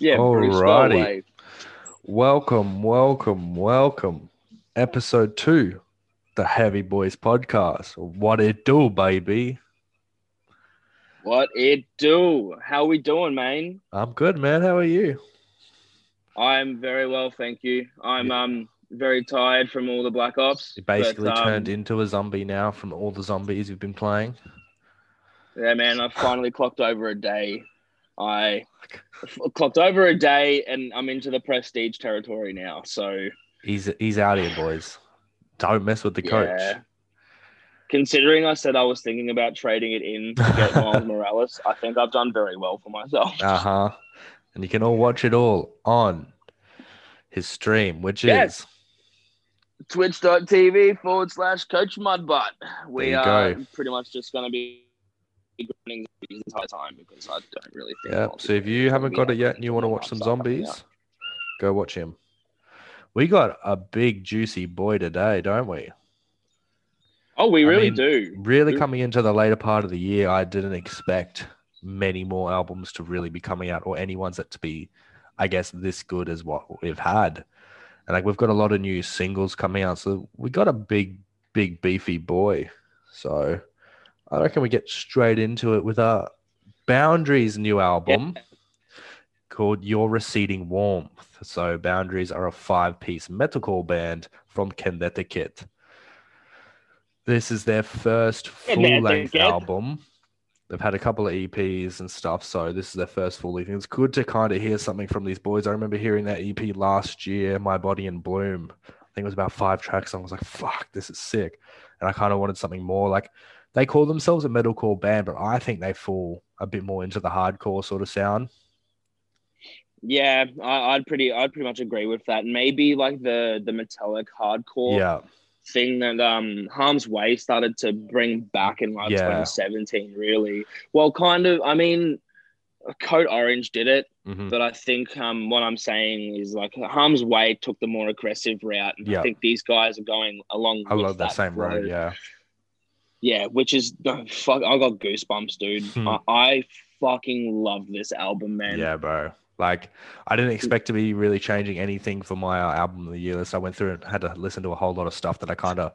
Yeah, Alrighty. Welcome, welcome, welcome. Episode two, the Heavy Boys podcast. What it do, baby? What it do? How we doing, man? I'm good, man. How are you? I'm very well, thank you. I'm um very tired from all the Black Ops. You basically but, um, turned into a zombie now from all the zombies you've been playing. Yeah, man, I've finally clocked over a day. I clocked over a day, and I'm into the prestige territory now. So He's he's out here, boys. Don't mess with the coach. yeah. Considering I said I was thinking about trading it in to get Miles Morales, I think I've done very well for myself. Uh huh. And you can all watch it all on his stream, which Yes. is twitch.tv forward slash coach mudbutt. We are go. pretty much just going to be running the entire time because I don't really think. yeah. So if you haven't got it yet and you want to watch some zombies, go watch him. We got a big juicy boy today, don't we? Oh, we I really mean, do. Really coming into the later part of the year, I didn't expect many more albums to really be coming out or any ones that to be, I guess, this good as what we've had. And like we've got a lot of new singles coming out. So we got a big, big beefy boy. So I reckon we get straight into it with uh, our Boundaries new album called Your Receding Warmth. So Boundaries are a five-piece metalcore band from Connecticut. This is their first full-length album. They've had a couple of EPs and stuff, so this is their first full length. It's good to kind of hear something from these boys. I remember hearing that EP last year, My Body in Bloom. I think it was about five tracks. And I was like, "Fuck, this is sick," and I kind of wanted something more. Like they call themselves a metalcore band, but I think they fall a bit more into the hardcore sort of sound. Yeah, I, I'd pretty, I'd pretty much agree with that. Maybe like the the metallic hardcore Yeah, thing that um Harm's Way started to bring back in like Yeah. 2017. Really, well, kind of. I mean, Code Orange did it. hmm But I think um, what I'm saying is like Harm's Way took the more aggressive route, and Yeah. I think these guys are going along. I love that same flow. road. Yeah, yeah, which is oh, fuck. I got goosebumps, dude. Hmm. I, I fucking love this album, man. yeah, bro. Like I didn't expect to be really changing anything for my uh, album of the year list. I went through and had to listen to a whole lot of stuff that I kind of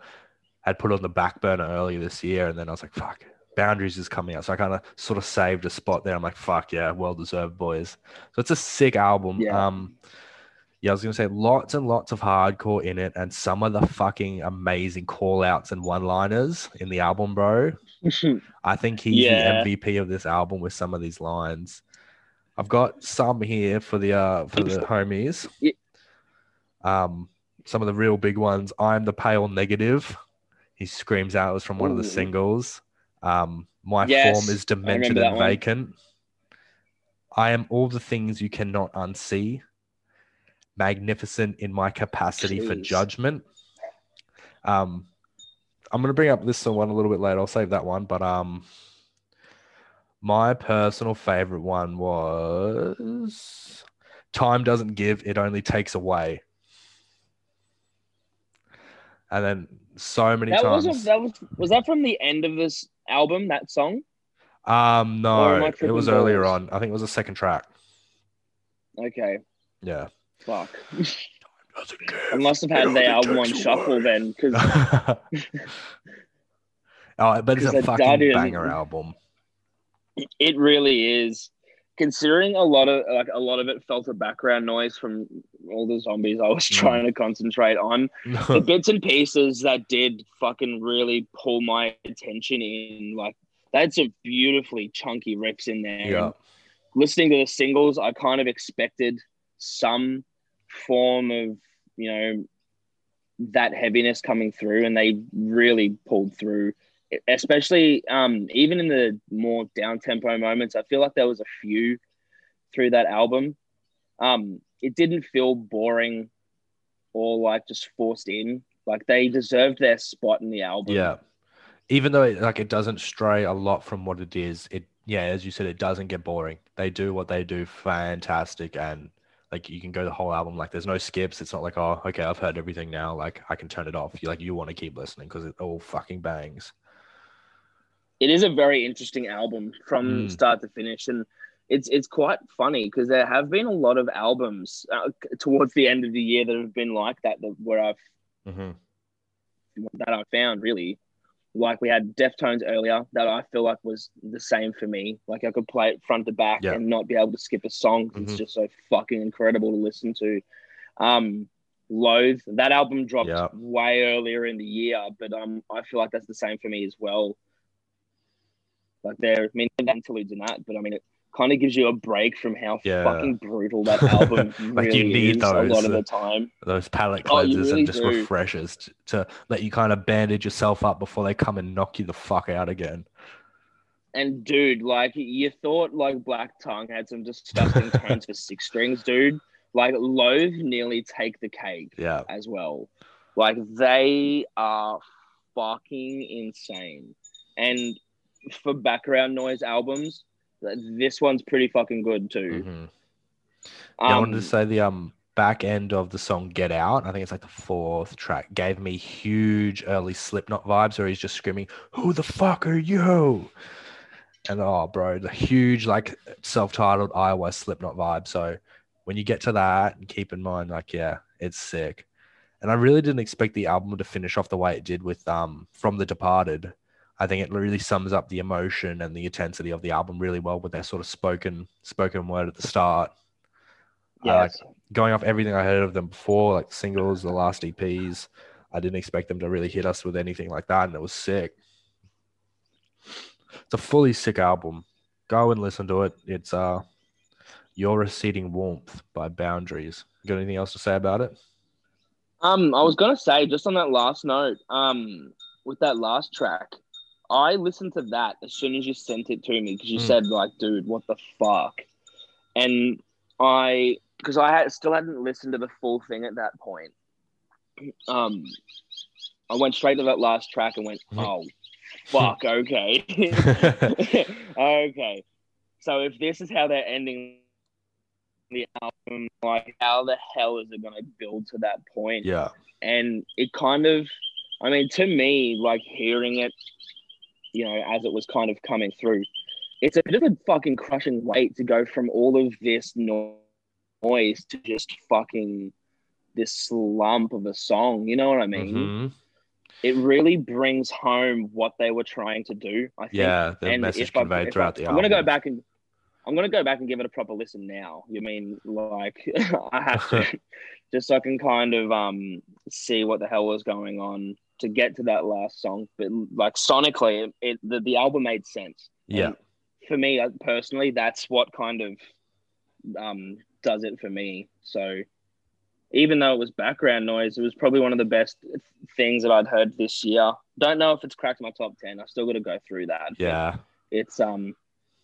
had put on the back burner earlier this year, and then I was like, "Fuck, Boundaries is coming out," so I kind of sort of saved a spot there. I'm like, "Fuck yeah, well deserved, boys." So it's a sick album. Yeah. Um, yeah, I was gonna say lots and lots of hardcore in it, and some of the fucking amazing call outs and one liners in the album, bro. I think he's Yeah. the MVP of this album with some of these lines. I've got some here for the uh for the homies. Yeah. Um, some of the real big ones. I'm the pale negative. He screams out. It was from one of the singles. Um, my Yes, form is dimension remember that and one. vacant. I am all the things you cannot unsee. Magnificent in my capacity for judgment. Um, I'm gonna bring up this one a little bit later. I'll save that one, but um, my personal favorite one was "Time doesn't give; it only takes away." And then so many that times. was a, that was was that from the end of this album. That song. um, no, it was earlier on. I think it was the second track. Okay, Yeah. Fuck. I must have had the album on shuffle then, because oh, but it's a fucking did- banger album. it really is. Considering a lot of like a lot of it felt a background noise from all the zombies I was Mm. trying to concentrate on. the bits and pieces that did fucking really pull my attention in. Like they had some beautifully chunky riffs in there. yeah. Listening to the singles, I kind of expected some form of you know that heaviness coming through, and they really pulled through. Especially um, even in the more down tempo moments, I feel like there was a few through that album. Um, it didn't feel boring or like just forced in. Like they deserved their spot in the album. Yeah. Even though it, like it doesn't stray a lot from what it is, it yeah, as you said, it doesn't get boring. They do what they do fantastic and like you can go the whole album like there's no skips. It's not like, oh, okay, I've heard everything now. Like I can turn it off. You like you want to keep listening because it all fucking bangs. it is a very interesting album from Mm. start to finish and it's it's quite funny because there have been a lot of albums uh, towards the end of the year that have been like that, that where I've hmm that I found really. Like we had Deftones earlier, that I feel like was the same for me. Like I could play it front to back Yeah. and not be able to skip a song. It's Mhm. just so fucking incredible to listen to. Um, Loathe, that album dropped Yeah. way earlier in the year, but um, I feel like that's the same for me as well. Like there, I mean, interludes in that, but I mean, it kind of gives you a break from how Yeah. fucking brutal that album Like, really you need is a lot those, of uh, the time. Those palate Oh, cleansers really and just do. refreshers t- to let you kind of bandage yourself up before they come and knock you the fuck out again. And dude, like you thought, like Black Tongue had some disgusting tones for six strings, dude. Like Loathe nearly take the cake Yeah. as well. Like they are fucking insane. And for background noise albums, this one's pretty fucking good too. Mhm. Yeah, I wanted to Um, say the um back end of the song "Get Out." I think it's like the fourth track. Gave me huge early Slipknot vibes, where he's just screaming, "Who the fuck are you?" And oh, bro, the huge like self-titled Iowa Slipknot vibe. So when you get to that, keep in mind, like, yeah, it's sick. And I really didn't expect the album to finish off the way it did with um From the Departed. I think it really sums up the emotion and the intensity of the album really well with their sort of spoken spoken word at the start. Yes. going off everything I heard of them before, like singles, the last EPs. I didn't expect them to really hit us with anything like that, and it was sick. It's a fully sick album. Go and listen to it. It's uh Your Receding Warmth by Boundaries. Got anything else to say about it? Um, I was gonna say just on that last note, um, with that last track, I listened to that as soon as you sent it to me because you Hmm. said like, dude, what the fuck? And I, because I had, still hadn't listened to the full thing at that point. Um, I went straight to that last track and went, Mhm. oh, fuck, okay, okay. So if this is how they're ending the album, like, how the hell is it gonna build to that point? yeah. and it kind of i mean to me like hearing it you know as it was kind of coming through. It's a bit of a fucking crushing weight to go from all of this noise to just fucking this slump of a song you know what i mean? Mhm. it really brings home what they were trying to do i think. Yeah, the And message I- conveyed if throughout I, the i'm album. gonna go back and i'm gonna go back and give it a proper listen now. You mean like i have to just so i can kind of um see what the hell was going on to get to that last song but like sonically it, it the, the album made sense Yeah. And for me uh, personally that's what kind of um does it for me so even though it was background noise it was probably one of the best things that i'd heard this year don't know if it's cracked my top 10 i've still got to go through that Yeah. it's um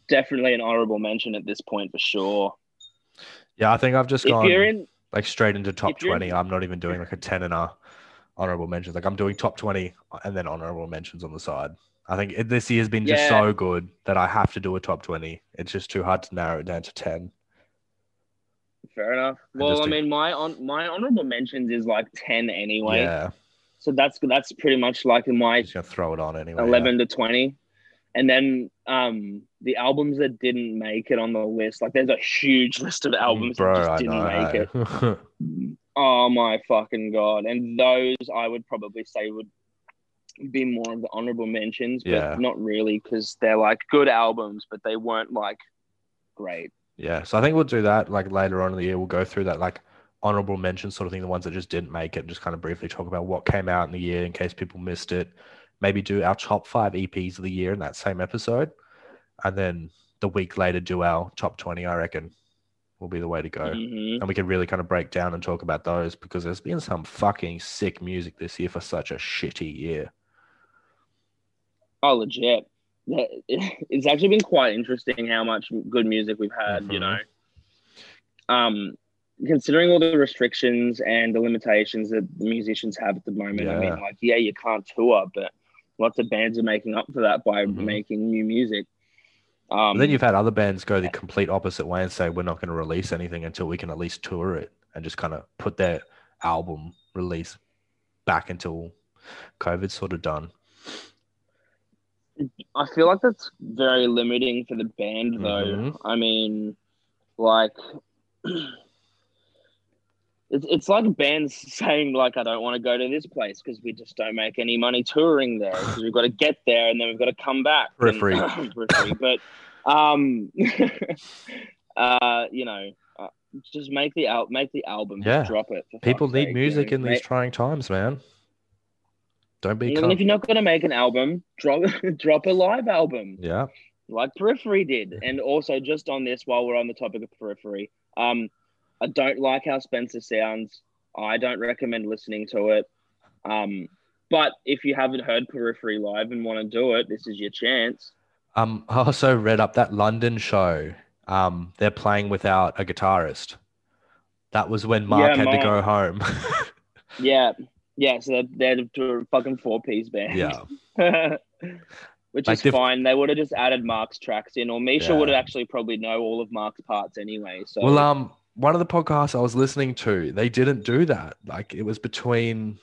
definitely an honorable mention at this point for sure. Yeah, I think I've just If gone in, like straight into top if you're- 20. I'm not even doing like a 10 and a honorable mentions. Like I'm doing top 20 and then honorable mentions on the side. I think it, this year's been just Yeah. so good that I have to do a top 20. It's just too hard to narrow it down to 10. fair enough. And Well, just I to- mean, my on my honorable mentions is like ten anyway. Yeah. So that's that's pretty much like in my Just to throw it on anyway. yeah. eleven to twenty, and then um the albums that didn't make it on the list. Like, there's a huge list of albums Mm, Bro, that just I didn't know. make it. Oh my fucking god! And those I would probably say would be more of the honorable mentions, but Yeah. not really because they're like good albums, but they weren't like great. Yeah, so I think we'll do that like later on in the year. We'll go through that like honorable mention sort of thing, the ones that just didn't make it, and just kind of briefly talk about what came out in the year in case people missed it. Maybe do our top five EPs of the year in that same episode, and then the week later do our top twenty. I reckon will be the way to go, Mhm. and we can really kind of break down and talk about those because there's been some fucking sick music this year for such a shitty year. Oh, legit. It's actually been quite interesting how much good music we've had, you Mhm. know. Um, considering all the restrictions and the limitations that the musicians have at the moment, I mean, like, yeah, you can't tour, but lots of bands are making up for that by Mhm. making new music. Um, then you've had other bands go the complete opposite way and say we're not going to release anything until we can at least tour it and just kind of put their album release back until COVID's sort of done. I feel like that's very limiting for the band, though. Mhm. I mean, like, it's it's like bands saying like, I don't want to go to this place because we just don't make any money touring there because we've got to get there and then we've got to come back. And- Periphery. periphery. But, um, uh, you know, uh, just make the al- make the album. Yeah. Drop it. People need sake, music you in know? these Ma- trying times, man. Don't be. Even if you're not gonna make an album, drop drop a live album. yeah. like Periphery did. And also, just on this, while we're on the topic of Periphery, um, I don't like how Spencer sounds. I don't recommend listening to it. Um, but if you haven't heard Periphery live and want to do it, this is your chance. Um, I also read up that London show. Um, they're playing without a guitarist. That was when Mark Yeah, had to go home. Yeah, yeah. So they're, they're a fucking four piece band. yeah. Which Like is they've- fine. They would have just added Mark's tracks in, or Misha Yeah. would have actually probably know all of Mark's parts anyway. So Well, um, one of the podcasts I was listening to, they didn't do that. Like it was between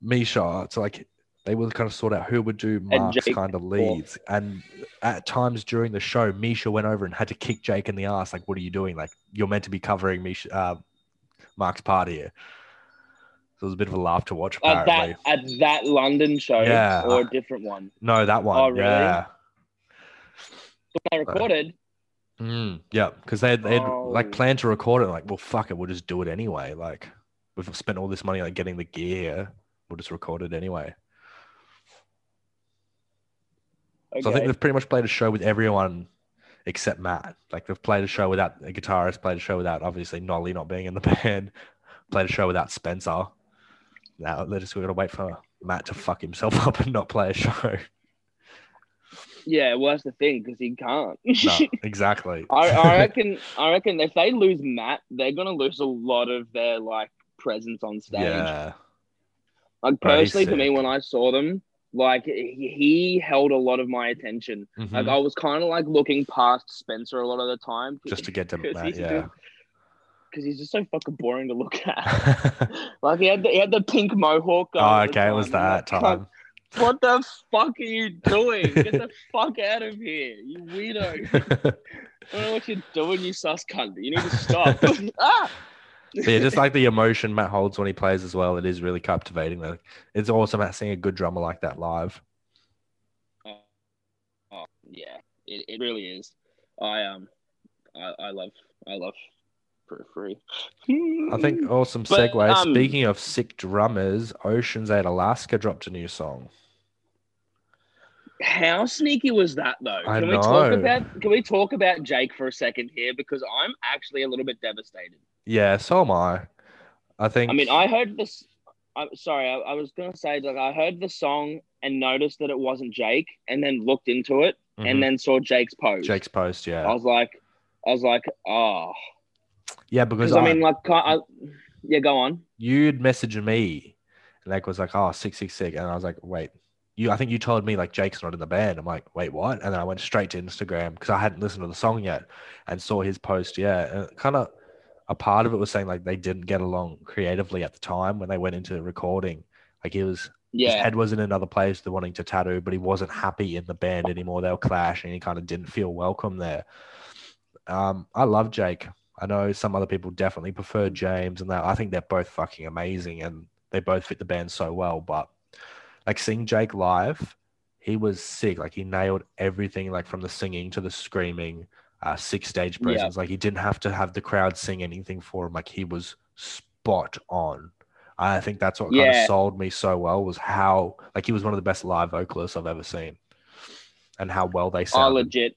Misha. It's like they would kind of sort out who would do Mark's kind of leads. And at times during the show, Misha went over and had to kick Jake in the ass. Like, what are you doing? Like, you're meant to be covering Misha, uh, Mark's part here. So it was a bit of a laugh to watch. at Apparently, that at that London show, Yeah. or a different one. no, that one. Oh, really? Yeah. They recorded. Mm, yeah, because they they Oh. like planned to record it. Like, well, fuck it, we'll just do it anyway. Like, we've spent all this money like getting the gear. We'll just record it anyway. Okay. So I think they've pretty much played a show with everyone except Matt. Like they've played a show without a guitarist, played a show without obviously Nolly not being in the band, played a show without Spencer. Now they're just gonna wait for Matt to fuck himself up and not play a show. Yeah, well, that's the thing because he can't. No, exactly. I, I reckon. I reckon if they lose Matt, they're gonna lose a lot of their like presence on stage. yeah. Like personally, for me, when I saw them, like he he held a lot of my attention. Mhm. Like I was kind of like looking past Spencer a lot of the time, just to get to Matt, yeah. because he's just so fucking boring to look at. like he had the, he had the pink mohawk. oh, okay, it was that time. What the fuck are you doing? Get the fuck out of here, you weirdo. I don't know what you're doing, you sus cunt. You need to stop. ah! Yeah, just like the emotion Matt holds when he plays as well, it is really captivating. Like, it's awesome at seeing a good drummer like that live. Oh, yeah, it, it really is. I um, I, I love I love periphery. I think awesome But, segue. um, Speaking of sick drummers, Ocean's Ate Alaska dropped a new song. How sneaky was that though? I Can we talk about can we talk about Jake for a second here? Because I'm actually a little bit devastated. Yeah, so am I. I think. I mean, I heard this. I'm sorry, I, I was gonna say like I heard the song and noticed that it wasn't Jake, and then looked into it, Mhm. and then saw Jake's post. Jake's post, yeah. I was like, I was like, oh, yeah, because I I, mean, like, I, yeah, go on. you'd message me, and like was like, oh, sick, sick, sick, and I was like, wait, you, I think you told me like Jake's not in the band. I'm like, wait, what? And then I went straight to Instagram because I hadn't listened to the song yet, and saw his post, yeah, kind of a part of it was saying like they didn't get along creatively at the time when they went into recording. Like he was his Yeah, head was in another place to wanting to tattoo, but he wasn't happy in the band anymore. They were clashing. He kind of didn't feel welcome there. Um, I love Jake. I know some other people definitely prefer James, and that I think they're both fucking amazing, and they both fit the band so well. But like seeing Jake live, he was sick. Like he nailed everything, like from the singing to the screaming, uh, six stage Yeah. presence. Like he didn't have to have the crowd sing anything for him. Like he was spot on. I think that's what kind of sold me so well was how like he was one of the best live vocalists I've ever seen, and how well they I sounded. legit.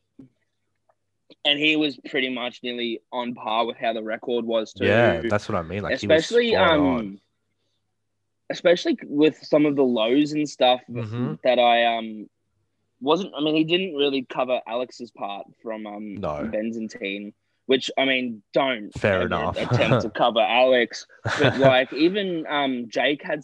And he was pretty much nearly on par with how the record was too. yeah, that's what I mean. Like especially um, on. especially with some of the lows and stuff Mhm. that I um wasn't. I mean, he didn't really cover Alex's part from um No. Benzaiten, which I mean, don't Fair ever enough. attempt to cover Alex, but like even um Jake had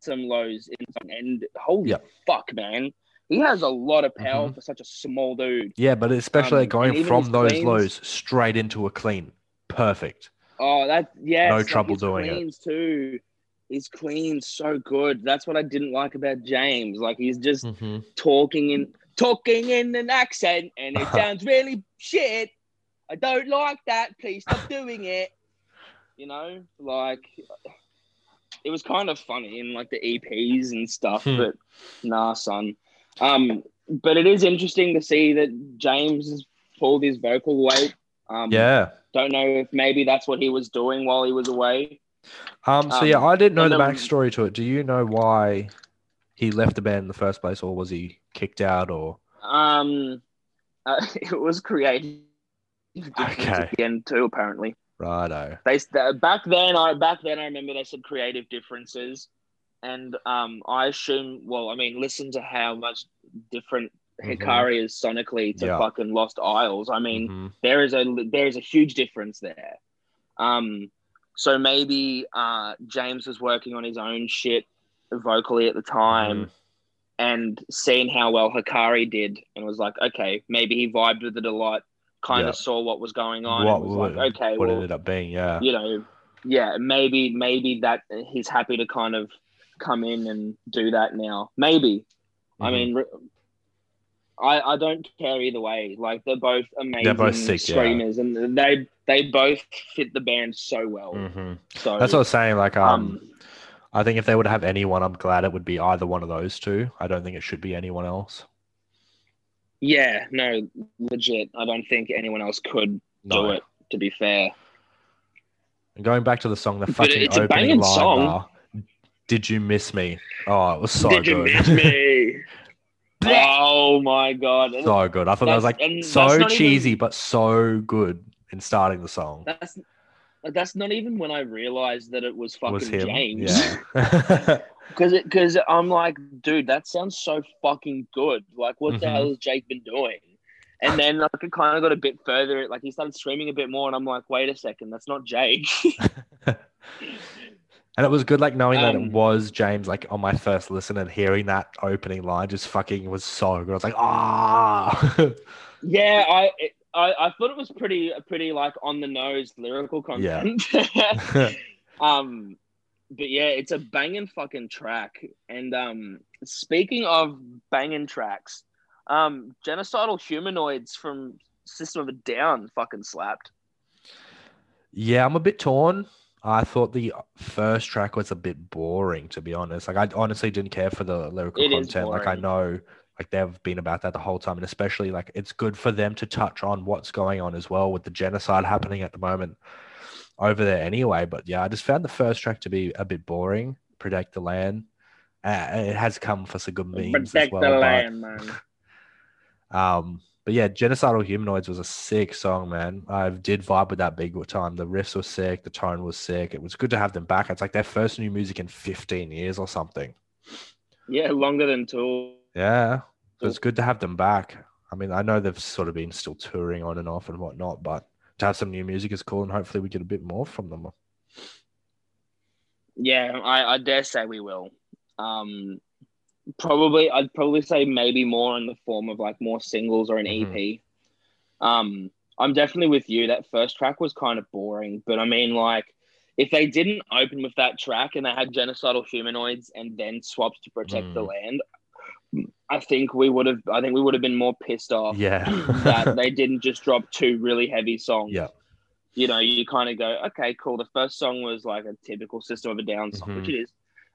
some lows in and holy Yep. fuck, man. He has a lot of power Mhm. for such a small dude. Yeah, but especially um, going from those cleans- lows straight into a clean, perfect. Oh, that yeah. No trouble doing it. it too. He's clean, so good. That's what I didn't like about James. Like he's just Mhm. talking in talking in an accent, and it sounds really shit. I don't like that. Please stop doing it. You know, like it was kind of funny in like the EPs and stuff, Hmm. but nah, son. Um, but it is interesting to see that James has pulled his vocal weight. Um, Yeah. Don't know if maybe that's what he was doing while he was away. Um. So yeah, Um, I didn't know the then- backstory to it. Do you know why he left the band in the first place, or was he kicked out, or? Um, uh, it was creative difference Okay. at the end too. Apparently, Righto. they back then. I back then I remember they said creative differences, and um, I assume. Well, I mean, listen to how much different Mhm. Hikari is sonically to Yeah. fucking Lost Isles. I mean, Mhm. there is a there is a huge difference there. Um, so maybe uh, James was working on his own shit vocally at the time, Mhm. and seeing how well Hikari did, and was like, okay, maybe he vibed with it a lot. Kind Yeah. of saw what was going on. what and was what, like, okay, what it well, ended up being? Yeah. you know, yeah, maybe maybe that he's happy to kind of come in and do that now. Maybe. I Mhm. mean, I I don't care either way. Like they're both amazing both sick, yeah. screamers, and they they both fit the band so well. Mhm. So That's what I was saying. Like, um, um, I think if they would have anyone, I'm glad it would be either one of those two. I don't think it should be anyone else. yeah, no, legit. I don't think anyone else could No. do it. To be fair, And going back to the song, the But fucking it's a opening line, song. bar, Did you miss me? Oh, it was so did good. Did you miss me? oh my god, so good. I thought that was like so not even- cheesy, but so good in starting the song. that's that's not even when I realized that it was fucking was. James. Yeah. Because because I'm like, dude, that sounds so fucking good. Like, what the Mhm. hell has Jake been doing? And then like it kind of got a bit further. Like he started screaming a bit more, and I'm like, wait a second, that's not Jake. and it was good, like knowing that it Um, was James. Like on my first listen and hearing that opening line, just fucking was so good. I was like, ah, yeah, I, it, I I thought it was pretty pretty like on the nose lyrical Yeah. content. um, but yeah, it's a banging fucking track. And um, speaking of banging tracks, um, genocidal humanoids from System of a Down fucking slapped. yeah, I'm a bit torn. I thought the first track was a bit boring, to be honest. Like, I honestly didn't care for the lyrical It content. Like, I know, like they've been about that the whole time, and especially like it's good for them to touch on what's going on as well with the genocide happening at the moment over there anyway. But yeah, I just found the first track to be a bit boring. Protect the land. Uh, it has come for some good memes as Protect well. the but- land, man. um, but yeah, Genocidal Humanoids was a sick song, man. I did vibe with that big time. The riffs were sick, the tone was sick. It was good to have them back. It's like their first new music in 15 years or something. Yeah, longer than Tool. Yeah. So it's good to have them back. I mean, I know they've sort of been still touring on and off and whatnot, but to have some new music is cool and hopefully we get a bit more from them. Yeah, I, I dare say we will. Um, probably, I'd probably say maybe more in the form of like more singles or an Mhm. EP. Um, I'm definitely with you. That first track was kind of boring, but I mean, like, if they didn't open with that track and they had genocidal humanoids and then swapped to protect the Mm. land, I think we would have. I think we would have been more pissed off Yeah. that they didn't just drop two really heavy songs. Yeah. You know, you kind of go, okay, cool. The first song was like a typical System of a Down song, Mhm. which it is.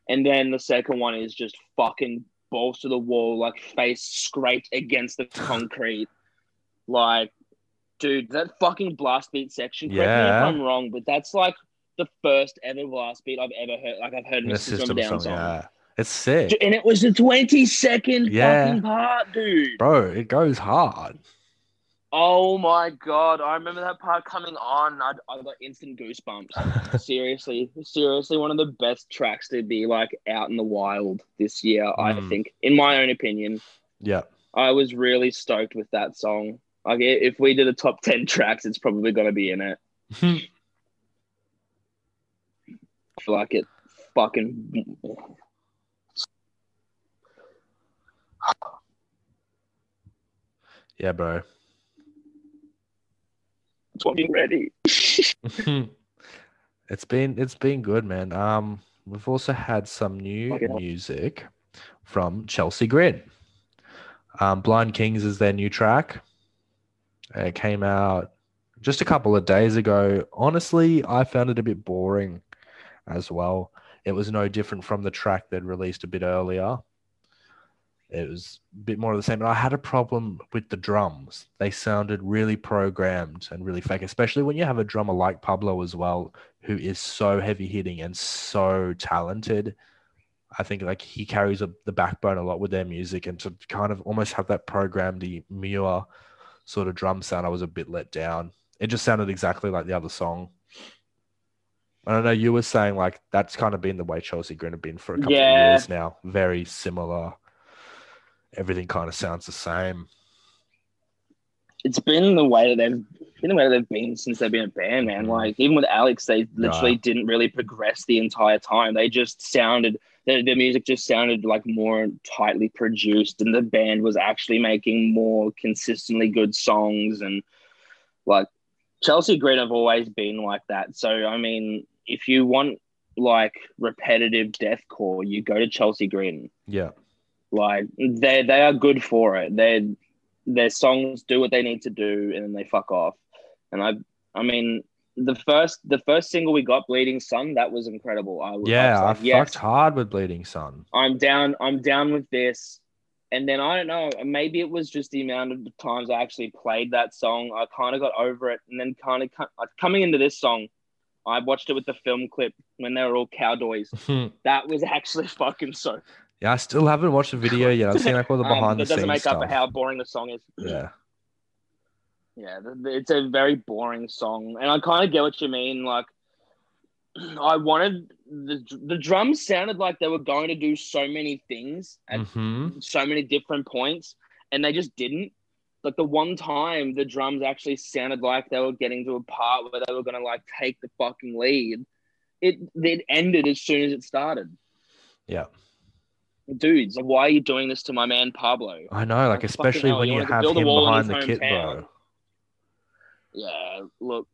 And then the second one is just fucking balls to the wall, like face scraped against the concrete. like, dude, that fucking blast beat section, correct me Yeah. if I'm wrong, but that's like the first ever blast beat I've ever heard. Like, I've heard in a System system Down song. song. Yeah. It's sick. And it was the 20 second Yeah. fucking part, dude. Bro, it goes hard. Oh my god, I remember that part coming on. I, I got instant goosebumps. seriously, seriously, one of the best tracks to be like out in the wild this year. I Mm. think, in my own opinion, yeah. I was really stoked with that song. Like, if we did a top ten tracks, it's probably gonna be in it. I feel like it fucking. yeah, bro. Being ready. it's been it's been good, man. Um, we've also had some new Okay. music from Chelsea Grin. Um, Blind Kings is their new track. It came out just a couple of days ago. Honestly, I found it a bit boring as well. It was no different from the track they'd released a bit earlier. It was a bit more of the same. And I had a problem with the drums. They sounded really programmed and really fake, especially when you have a drummer like Pablo as well, who is so heavy hitting and so talented. I think like he carries a, the backbone a lot with their music, and to kind of almost have that programmed Muir sort of drum sound, I was a bit let down. It just sounded exactly like the other song. And I know you were saying like that's kind of been the way Chelsea Grin have been for a couple Yeah. of years now. Very similar. Everything kind of sounds the same. it's been the way that they've been the way that they've been since they've been a band, man. Like even with Alex, they literally didn't really progress the entire time. They just sounded their, their music just sounded like more tightly produced, and the band was actually making more consistently good songs. And like Chelsea Grin have always been like that. So I mean, if you want like repetitive deathcore, you go to Chelsea Grin. Yeah. Like they they are good for it. They their songs do what they need to do, and then they fuck off. And I I mean the first the first single we got, Bleeding Sun, that was incredible. I was, Yeah, I, I was like, yes, fucked hard with Bleeding Sun. I'm down. I'm down with this. And then I don't know. Maybe it was just the amount of times I actually played that song. I kind of got over it, and then kind of uh, coming into this song, I watched it with the film clip when they were all cowboys. That was actually fucking so yeah, I still haven't watched the video yet. I've seen like all the behind Um, scenes that the doesn't make stuff. up for how boring the song is. yeah. Yeah, it's a very boring song, and I kind of get what you mean. Like, I wanted the the drums sounded like they were going to do so many things at hmm so many different points, and they just didn't. Like the one time, the drums actually sounded like they were getting to a part where they were going to like take the fucking lead. It it ended as soon as it started. Yeah. Dudes, like, why are you doing this to my man Pablo? I know, like Fucking especially when you you have him behind the kit, hometown. bro. Yeah, look,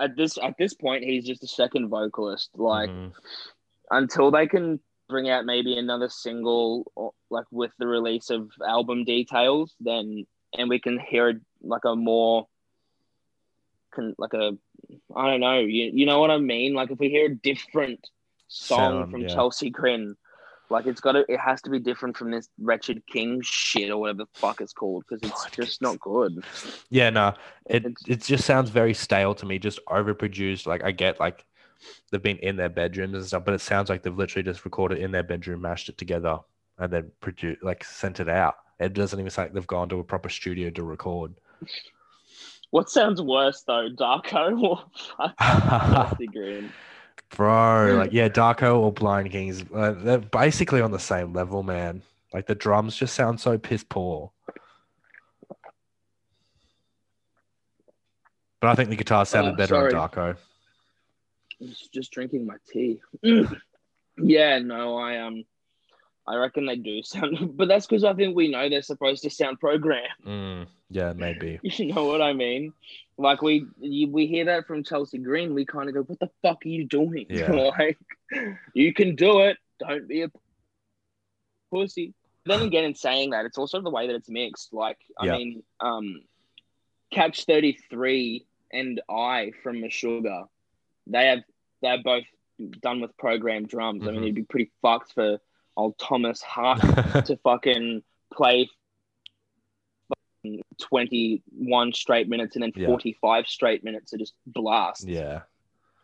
at this at this point, he's just a second vocalist. Like Mhm. until they can bring out maybe another single, or, like with the release of album details, then and we can hear like a more, can like a, I don't know, you you know what I mean? Like if we hear a different song Sound, from yeah. Chelsea Grin. Like it's got to, it has to be different from this wretched king shit or whatever the fuck it's called because it's just not good. Yeah, no, it It's- it just sounds very stale to me, just overproduced. Like I get like they've been in their bedrooms and stuff, but it sounds like they've literally just recorded in their bedroom, mashed it together, and then produced like sent it out. It doesn't even sound like they've gone to a proper studio to record. What sounds worse though, Darko or Green? Bro, like yeah, Darko or Blind Kings, uh, they're basically on the same level, man. Like the drums just sound so piss poor. But I think the guitar sounded Oh, better sorry. on Darko. Just- just drinking my tea. yeah, no, I um, I reckon they do sound, but that's because I think we know they're supposed to sound programmed. Mm, yeah, maybe. You know what I mean? Like we you, we hear that from Chelsea Grin, we kind of go, "What the fuck are you doing? Yeah. like, you can do it. Don't be a pussy." Then again, in saying that, it's also the way that it's mixed. Like, I Yeah. mean, um, Catch Thirty Three and I from Meshuggah, they have they're both done with programmed drums. I mean, it'd be pretty fucked for old Tomas Haake to fucking play 21 straight minutes and then Yeah. 45 straight minutes to just blast. yeah.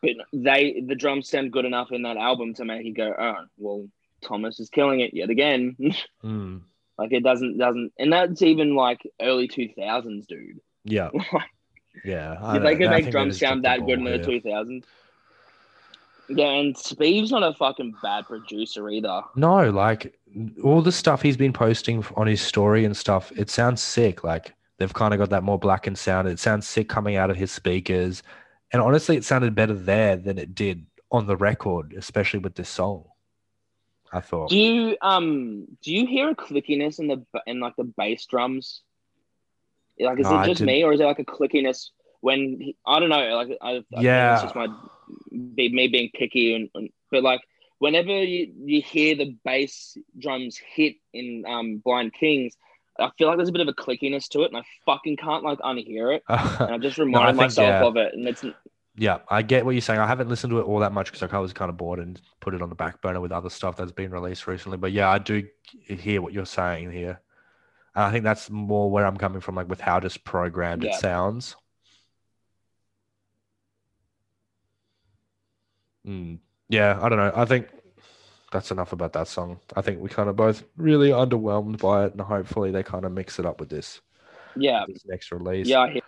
But they the drums sound good enough in that album to make you go, oh, well, Thomas is killing it yet again. Mm, like it doesn't doesn't and that's even like early 2000s, dude. yeah. Yeah. If they could make drums sound that good in the 2000s. Yeah, and Speeve's not a fucking bad producer either. No, like all the stuff he's been posting on his story and stuff, it sounds sick. Like they've kind of got that more blackened sound. It sounds sick coming out of his speakers. And honestly, it sounded better there than it did on the record, especially with this song. I thought. Do you um do you hear a clickiness in the in like the bass drums? Like, is No, it just me, or is it like a clickiness when he, I don't know? Like, I, I think Yeah. it's just my be, me being picky, and, and but like whenever you, you hear the bass drums hit in um, Blind Kings, I feel like there's a bit of a clickiness to it, and I fucking can't like unhear it. And I just reminded think, myself yeah. of it, and it's Yeah, I get what you're saying. I haven't listened to it all that much because I was kind of bored and put it on the back burner with other stuff that's been released recently. But yeah, I do hear what you're saying here. And I think that's more where I'm coming from, like with how just programmed it sounds. Mm. Yeah, I don't know. I think that's enough about that song. I think we kind of both really underwhelmed by it, and hopefully they kind of mix it up with this, yeah, this next release. yeah. I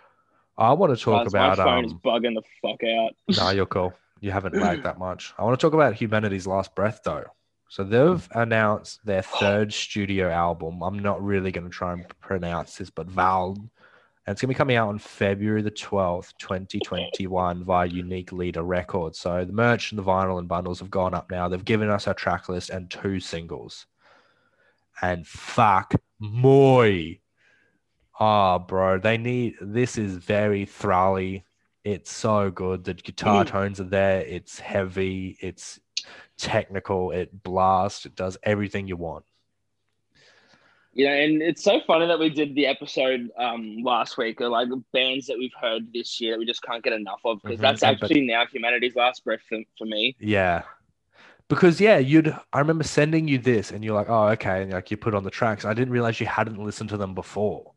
I want to talk guys, about my phone is um, bugging the fuck out. no, you're cool. You haven't lagged that much. I want to talk about Humanity's Last Breath, though. So they've announced their third studio album. I'm not really going to try and pronounce this, but Val. And it's going to be coming out on February the 12th, 2021 via Unique Leader Records. So the merch and the vinyl and bundles have gone up now. They've given us our track list and two singles. And fuck, moi. Ah, bro, they need this is very thrally. It's so good. The guitar tones are there. It's heavy. It's technical. It blasts. It does everything you want. You know, and it's so funny that we did the episode um last week of like bands that we've heard this year that we just can't get enough of because Mhm, that's actually now humanity's last breath for, for me. Yeah. Because yeah, you'd I remember sending you this and you're like, oh, okay. And like you put on the tracks. I didn't realize you hadn't listened to them before.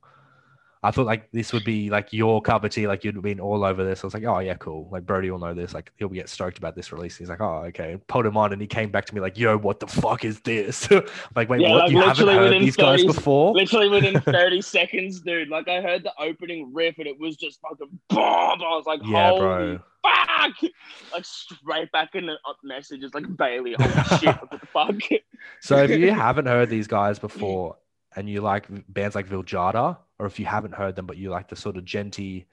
I thought like this would be like your cup of tea, like you'd been all over this. I was like, oh yeah, cool. Like Brodie will know this. Like he'll get stoked about this release. He's like, oh okay. Pulled him on, and he came back to me like, yo, what the fuck is this? like, wait, Yeah, what? like, you haven't heard these guys before? Literally within 30 seconds, dude. Like I heard the opening riff and it was just fucking bomb. I was like, Yeah, holy bro. fuck! Like straight back in the up messages, like Bailey, holy shit, what the fuck? So if you haven't heard these guys before and you like bands like Vildhjarta, or if you haven't heard them but you like the sort of djenty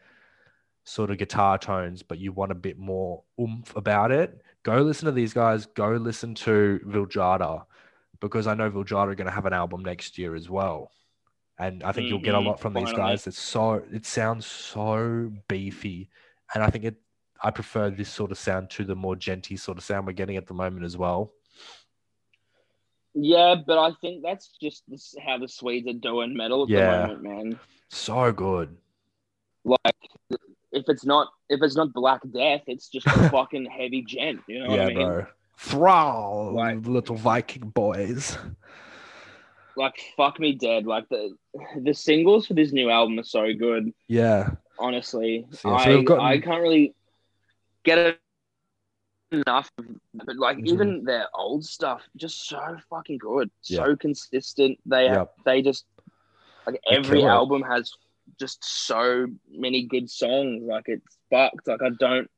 sort of guitar tones, but you want a bit more oomph about it, go listen to these guys. Go listen to Vildhjarta because I know Vildhjarta are going to have an album next year as well. And I think you'll get a Mhm, lot from these guys. It's so it sounds so beefy, and I think it. I prefer this sort of sound to the more djenty sort of sound we're getting at the moment as well. Yeah, but I think that's just this, how the Swedes are doing metal at Yeah. the moment, man. So good. Like, if it's not if it's not Black Death, it's just fucking heavy djent. You know what yeah, I mean? bro. Thrall, Like- little Viking boys. Like, fuck me dead. Like the the singles for this new album are so good. Yeah, Honestly, So, yeah, so I gotten- I can't really get it enough. But like Mhm. even their old stuff, just so fucking good, Yeah. so consistent. They Yep. they just like every album has just so many good songs. Like it's fucked. Like I don't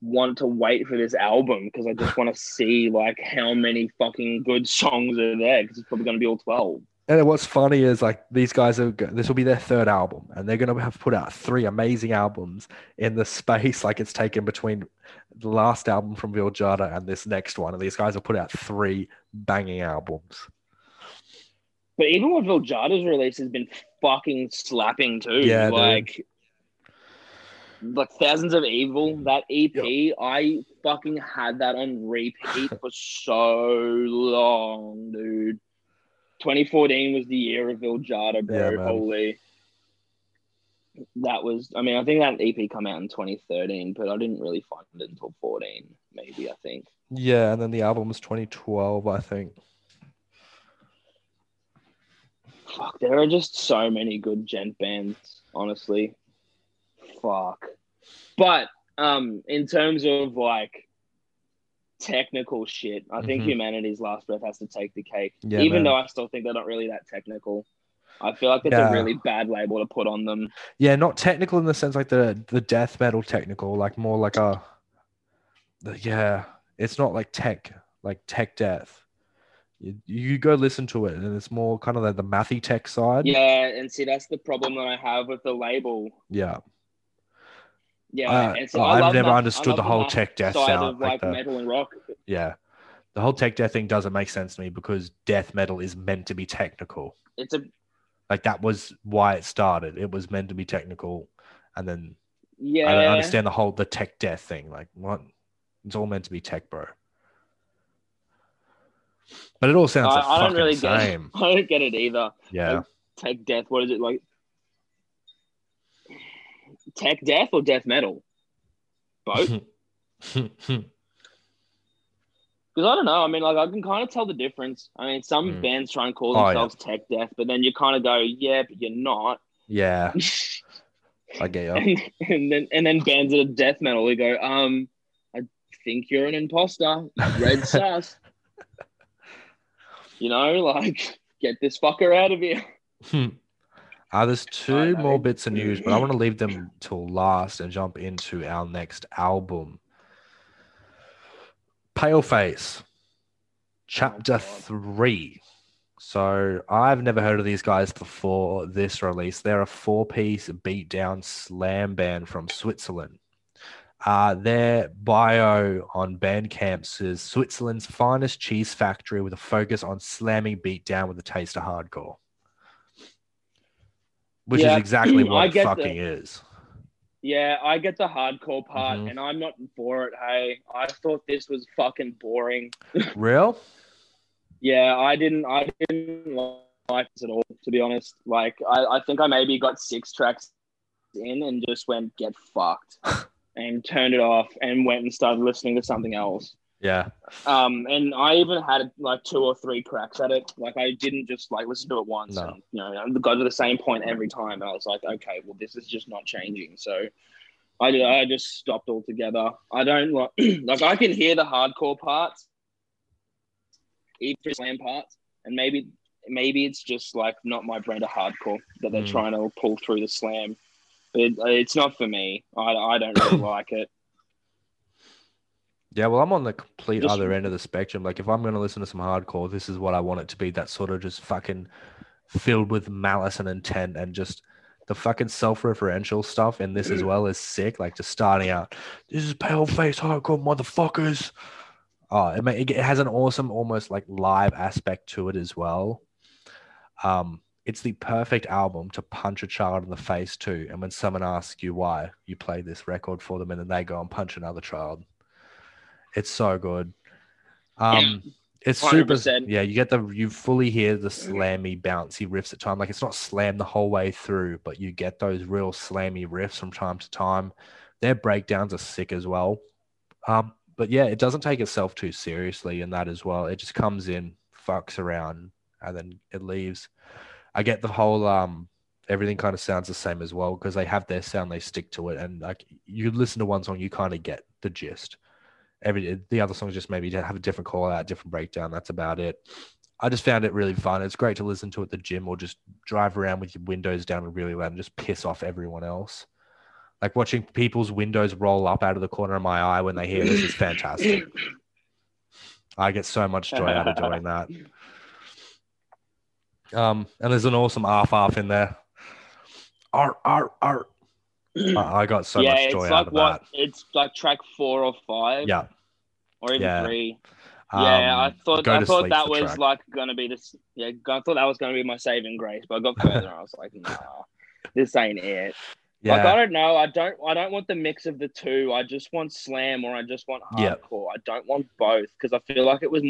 want to wait for this album because I just want to see like how many fucking good songs are there because it's probably going to be all twelve. And what's funny is like these guys are. This will be their third album, and they're gonna have put out three amazing albums in the space like it's taken between the last album from Vildhjarta and this next one. And these guys have put out three banging albums. But even what Vildhjarta's release has been fucking slapping too. Yeah, dude. like like Thousands of Evil, that EP, I fucking had that on repeat for so long, dude. 2014 was the year of Vildhjarta, bro. Yeah. Holy. That was, I mean, I think that EP come out in 2013, but I didn't really find it until 14, maybe, I think. Yeah, and then the album was 2012, I think. Fuck, there are just so many good djent bands, honestly. Fuck. But um in terms of like technical shit, I think Mhm. humanity's last breath has to take the cake. Yeah, Even man. though I still think they're not really that technical. I feel like it's Yeah. a really bad label to put on them. Yeah, not technical in the sense like the the death metal technical, like more like a the, yeah, it's not like tech, like tech death. You, you go listen to it, and it's more kind of like the mathy tech side. Yeah, and see that's the problem that I have with the label. Yeah. Yeah, Uh, and so oh, I've never that- understood the whole math tech death sound, like like the- metal and rock. Yeah. The whole tech death thing doesn't make sense to me because death metal is meant to be technical. It's a Like that was why it started. It was meant to be technical, and then yeah. I don't understand the whole the tech death thing. Like what? It's all meant to be tech, bro. But it all sounds I, the I don't really get it. I don't get it either. Yeah. Tech death. What is it like? Tech death or death metal? Both. Because I don't know. I mean, like I can kind of tell the difference. I mean, some Mm. bands try and call Oh, yeah. themselves tech death, but then you kind of go, yeah, but you're not. yeah, I get you. and, and then and then bands that are death metal, you go, um, I think you're an imposter. Red sus. You know, like get this fucker out of here. Uh, there's two more bits of news, but I want to leave them till last and jump into our next album. Paleface, Chapter 3. So I've never heard of these guys before this release. They're a four piece beatdown slam band from Switzerland. Uh, their bio on Bandcamp says Switzerland's finest cheese factory with a focus on slamming beatdown with a taste of hardcore which Yeah, is exactly what it get the- fucking is. Yeah, I get the hardcore part, Mhm. and I'm not for it. Hey, I thought this was fucking boring. Real? Yeah, I didn't. I didn't like this at all, to be honest. Like, I, I think I maybe got six tracks in and just went get fucked, and turned it off and went and started listening to something else. Yeah. Um, and I even had like two or three cracks at it. Like, I didn't just like listen to it once, No. and you know, got to the same point every time. And I was like, okay, well, this is just not changing. So. I, I just stopped altogether. I don't like like I can hear the hardcore parts, even the slam parts, and maybe maybe it's just like not my brand of hardcore that they're Mm. trying to pull through the slam. But it, it's not for me. I, I don't really like it. Yeah, well, I'm on the complete Just- other end of the spectrum. Like, if I'm going to listen to some hardcore, this is what I want it to be. That sort of just fucking filled with malice and intent and just the fucking self-referential stuff in this as well is sick. Like, just starting out, this is Paleface hardcore motherfuckers. Oh, it, ma- it has an awesome, almost like live aspect to it as well. Um, it's the perfect album to punch a child in the face too. And when someone asks you why, you play this record for them, and then they go and punch another child. It's so good. Um, it's super. 100%. Yeah, you get the you fully hear the slammy, bouncy riffs at time. Like it's not slam the whole way through, but you get those real slammy riffs from time to time. Their breakdowns are sick as well. Um, but yeah, it doesn't take itself too seriously in that as well. It just comes in, fucks around, and then it leaves. I get the whole um everything kind of sounds the same as well because they have their sound, they stick to it, and like you listen to one song, you kind of get the gist. Every the other songs just maybe have a different call out, different breakdown. That's about it. I just found it really fun. It's great to listen to at the gym or just drive around with your windows down and really loud and just piss off everyone else. Like watching people's windows roll up out of the corner of my eye when they hear this is fantastic. I get so much joy out of doing that. Um, and there's an awesome arf arf in there. Art, art, art. I, I got so yeah, much it's joy out like of what it's like track four or five. Yeah. or even Yeah. three. yeah, I Um, thought I thought that was track. like gonna be this. Yeah, I thought that was gonna be my saving grace, but I got further and I was like, nah, this ain't it. yeah. Like I don't know. I don't. I don't want the mix of the two. I just want slam or I just want hardcore. I don't want both because I feel like it was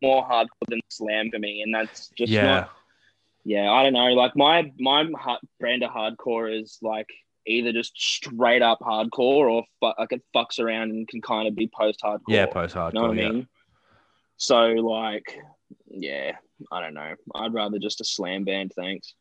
more hardcore than slam for me, and that's just yeah. not. Yeah, I don't know. Like my my brand of hardcore is like either just straight up hardcore or fu- like it fucks around and can kind of be post hardcore. Yeah, post hardcore. You know what yeah. I mean? So like, yeah, I don't know. I'd rather just a slam band, thanks.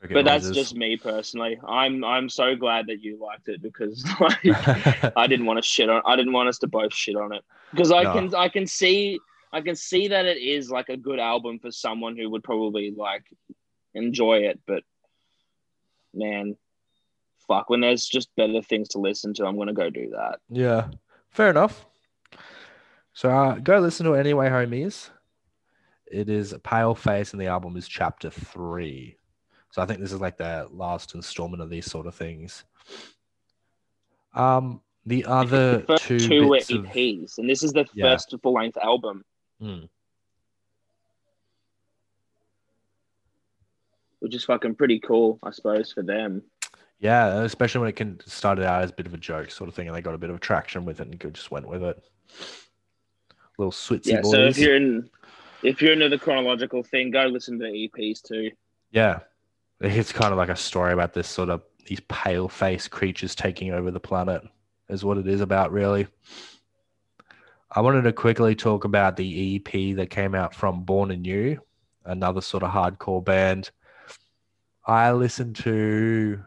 Cricket But that's just me personally. I'm I'm so glad that you liked it because like I didn't want to shit on. I didn't want us to both shit on it because I No. can I can see I can see that it is like a good album for someone who would probably like enjoy it. But man, fuck, when there's just better things to listen to, I'm gonna go do that. yeah, fair enough. So uh, go listen to it anyway, homies. It is Paleface, and the album is Chapter Three. So I think this is like the last installment of these sort of things. Um, the other First two, two, bits of EPs, and this is the Yeah. first full length album, Hmm. Which is fucking pretty cool, I suppose, for them. Yeah, especially when it can started out as a bit of a joke sort of thing, and they got a bit of traction with it and just went with it. little Switzy Yeah. boys. So if you're in, if you're into the chronological thing, go listen to the EPs too. Yeah. It's kind of like a story about this sort of these pale face creatures taking over the planet, is what it is about, really. I wanted to quickly talk about the EP that came out from Born Anew, another sort of hardcore band. I listened to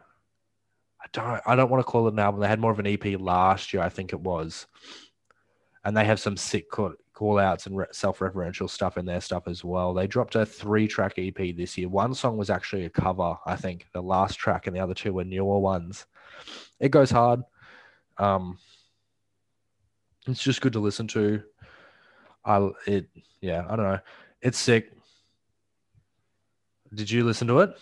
I don't I don't want to call it an album. They had more of an EP last year, I think it was. And they have some sick call, call outs and re- self-referential stuff in their stuff as well. They dropped a three-track EP this year. One song was actually a cover, I think, the last track, and the other two were newer ones. It goes hard. Um, it's just good to listen to. I it yeah, I don't know. It's sick. Did you listen to it?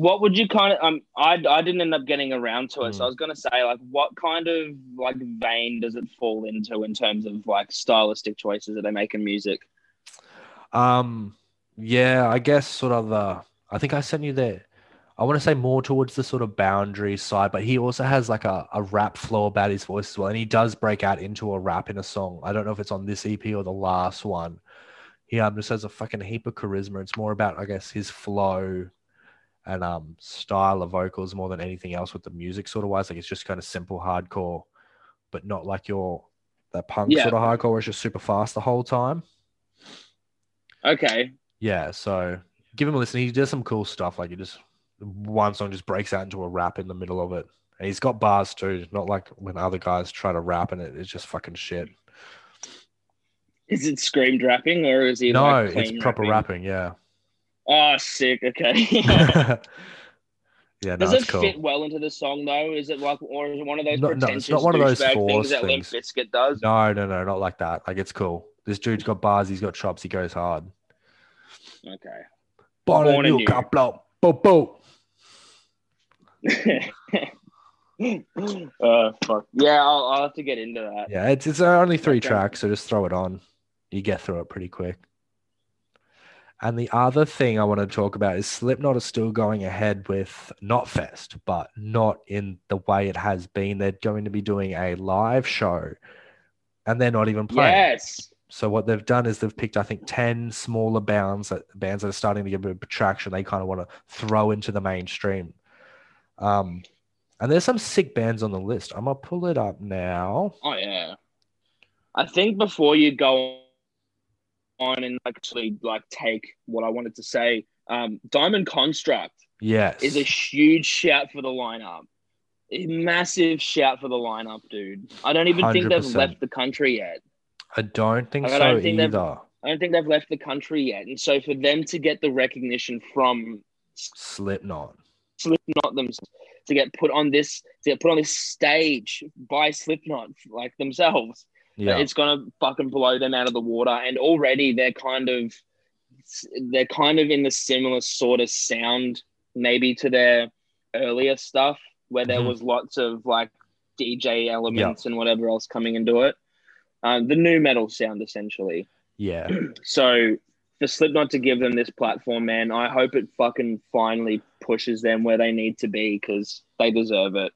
What would you kind of um? I I didn't end up getting around to it, so Mm. I was gonna say like, what kind of like vein does it fall into in terms of like stylistic choices that they make in music? Um, yeah, I guess sort of the. I think I sent you there. I want to say more towards the sort of boundary side, but he also has like a, a rap flow about his voice as well, and he does break out into a rap in a song. I don't know if it's on this EP or the last one. He um, just has a fucking heap of charisma. It's more about, I guess, his flow and um style of vocals more than anything else with the music sort of wise. Like it's just kind of simple hardcore, but not like your that punk Yeah. sort of hardcore where it's just super fast the whole time. Okay, Yeah, so give him a listen. He does some cool stuff. Like he just one song just breaks out into a rap in the middle of it, and he's got bars too. Not like when other guys try to rap and it, it's just fucking shit. is it screamed rapping or is he no, like it's proper rapping. Yeah, Oh, sick. Okay. yeah. No, Does it cool. fit well into the song though? Is it like, or is it one of those No- no, it's pretentious not one of those things that Limp. Bizkit does? No, no, no, not like that. Like it's cool. This dude's got bars. He's got chops. He goes hard. Okay. Born Born in anew. Newcastle. Bo bo. uh, fuck. Yeah, I'll, I'll have to get into that. Yeah, it's it's only three Okay. tracks, so just throw it on. You get through it pretty quick. And the other thing I want to talk about is Slipknot is still going ahead with Knotfest, but not in the way it has been. They're going to be doing a live show, and they're not even playing. Yes. So what they've done is they've picked, I think, ten smaller bands that bands that are starting to get a bit of traction. They kind of want to throw into the mainstream. Um, and there's some sick bands on the list. I'm gonna pull it up now. Oh yeah. I think before you go on and actually like take what I wanted to say, um, Diamond Construct Yes. is a huge shout for the lineup. A massive shout for the lineup, dude. I don't even think they've left the country yet. I don't think Like, I so don't think either. I don't think they've left the country yet. And so for them to get the recognition from Slipknot. Slipknot themselves to get put on this to get put on this stage by Slipknot like themselves, Yeah. it's gonna fucking blow them out of the water. And already they're kind of they're kind of in the similar sort of sound, maybe to their earlier stuff, where there Mhm. was lots of like DJ elements and whatever else coming into it. Um, the nu metal sound essentially. yeah. So for Slipknot to give them this platform, man, I hope it fucking finally pushes them where they need to be because they deserve it.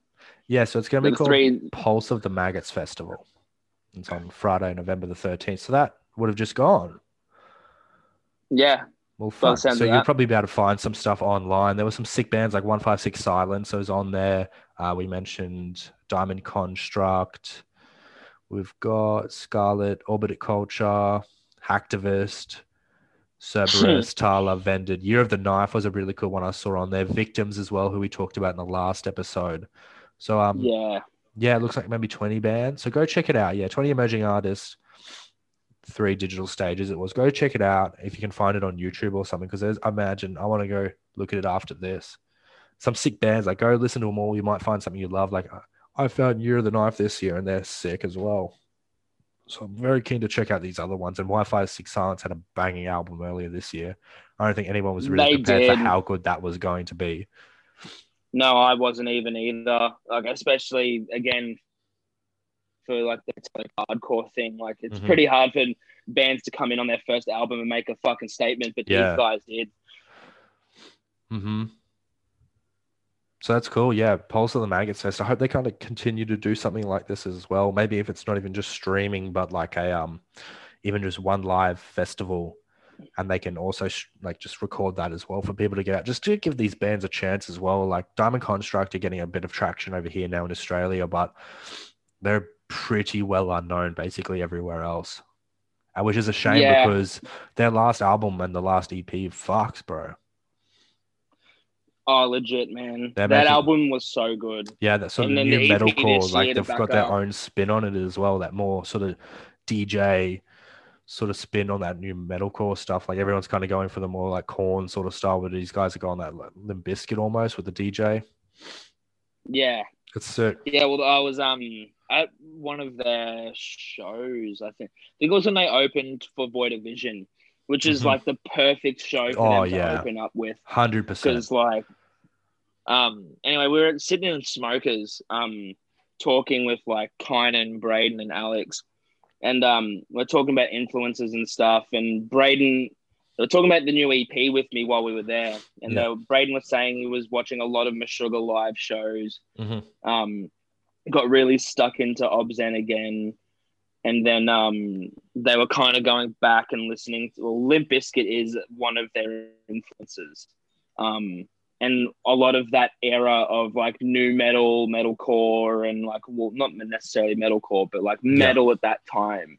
Yeah. So it's gonna be The called three, Pulse of the Maggots Festival. It's on Friday, November the 13th. So that would have just gone. yeah, Well, fuck. So you'll that. probably be able to find some stuff online. There were some sick bands like 156 Silence. So it was on there. Uh, we mentioned Diamond Construct. We've got Scarlet, Orbit Culture, Hacktivist, Cerberus, Tallah, Vended. Year of the Knife was a really cool one I saw on there. Victims as well, who we talked about in the last episode. So um, yeah, yeah, it looks like maybe 20 bands. So go check it out. Yeah, 20 emerging artists, three digital stages it was. Go check it out if you can find it on YouTube or something. Because I imagine I want to go look at it after this. Some sick bands, like go listen to them all. You might find something you love. Like I found Year of the Knife this year and they're sick as well. So I'm very keen to check out these other ones. And 156 Silence had a banging album earlier this year. I don't think anyone was really They prepared for how good that was going to be. No, I wasn't even either. Like, especially again for like the like, hardcore thing. Like, it's Mhm. pretty hard for bands to come in on their first album and make a fucking statement, but Yeah. these guys did. hmm So that's cool. Yeah, Pulse of the Maggots Fest. I hope they kind of continue to do something like this as well. Maybe if it's not even just streaming, but like a um, even just one live festival, and they can also sh- like just record that as well for people to get out, just to give these bands a chance as well. Like Diamond Construct are getting a bit of traction over here now in Australia, but they're pretty well unknown basically everywhere else. Uh, which is a shame Yeah. because their last album and the last EP fucks, bro. Oh, legit, man. They're that making- album was so good. Yeah, that sort And of new the metalcore, like they've got their own spin on it as well. That more sort of DJ sort of spin on that new metalcore stuff. Like everyone's kind of going for the more like Korn sort of style, but these guys are going that like, Limp Bizkit almost with the DJ. Yeah. It's sick. Yeah, well, I was um at one of their shows. I think I think it was when they opened for Void of Vision, which is Mhm. like the perfect show for Oh, them to yeah. open up with. Hundred percent. Because like, um, anyway, we were sitting in Smokers, um, talking with like Kynan, Braden, and Alex, and um, we're talking about influences and stuff. And Braden, they were talking about the new EP with me while we were there, and Yeah. were, Braden was saying he was watching a lot of Meshuggah live shows Mhm. um, got really stuck into Obzen again. And then um, they were kind of going back and listening to well, Limp Bizkit is one of their influences. Um, and a lot of that era of like nu metal, metalcore, and like, well, not necessarily metalcore, but like metal at that time.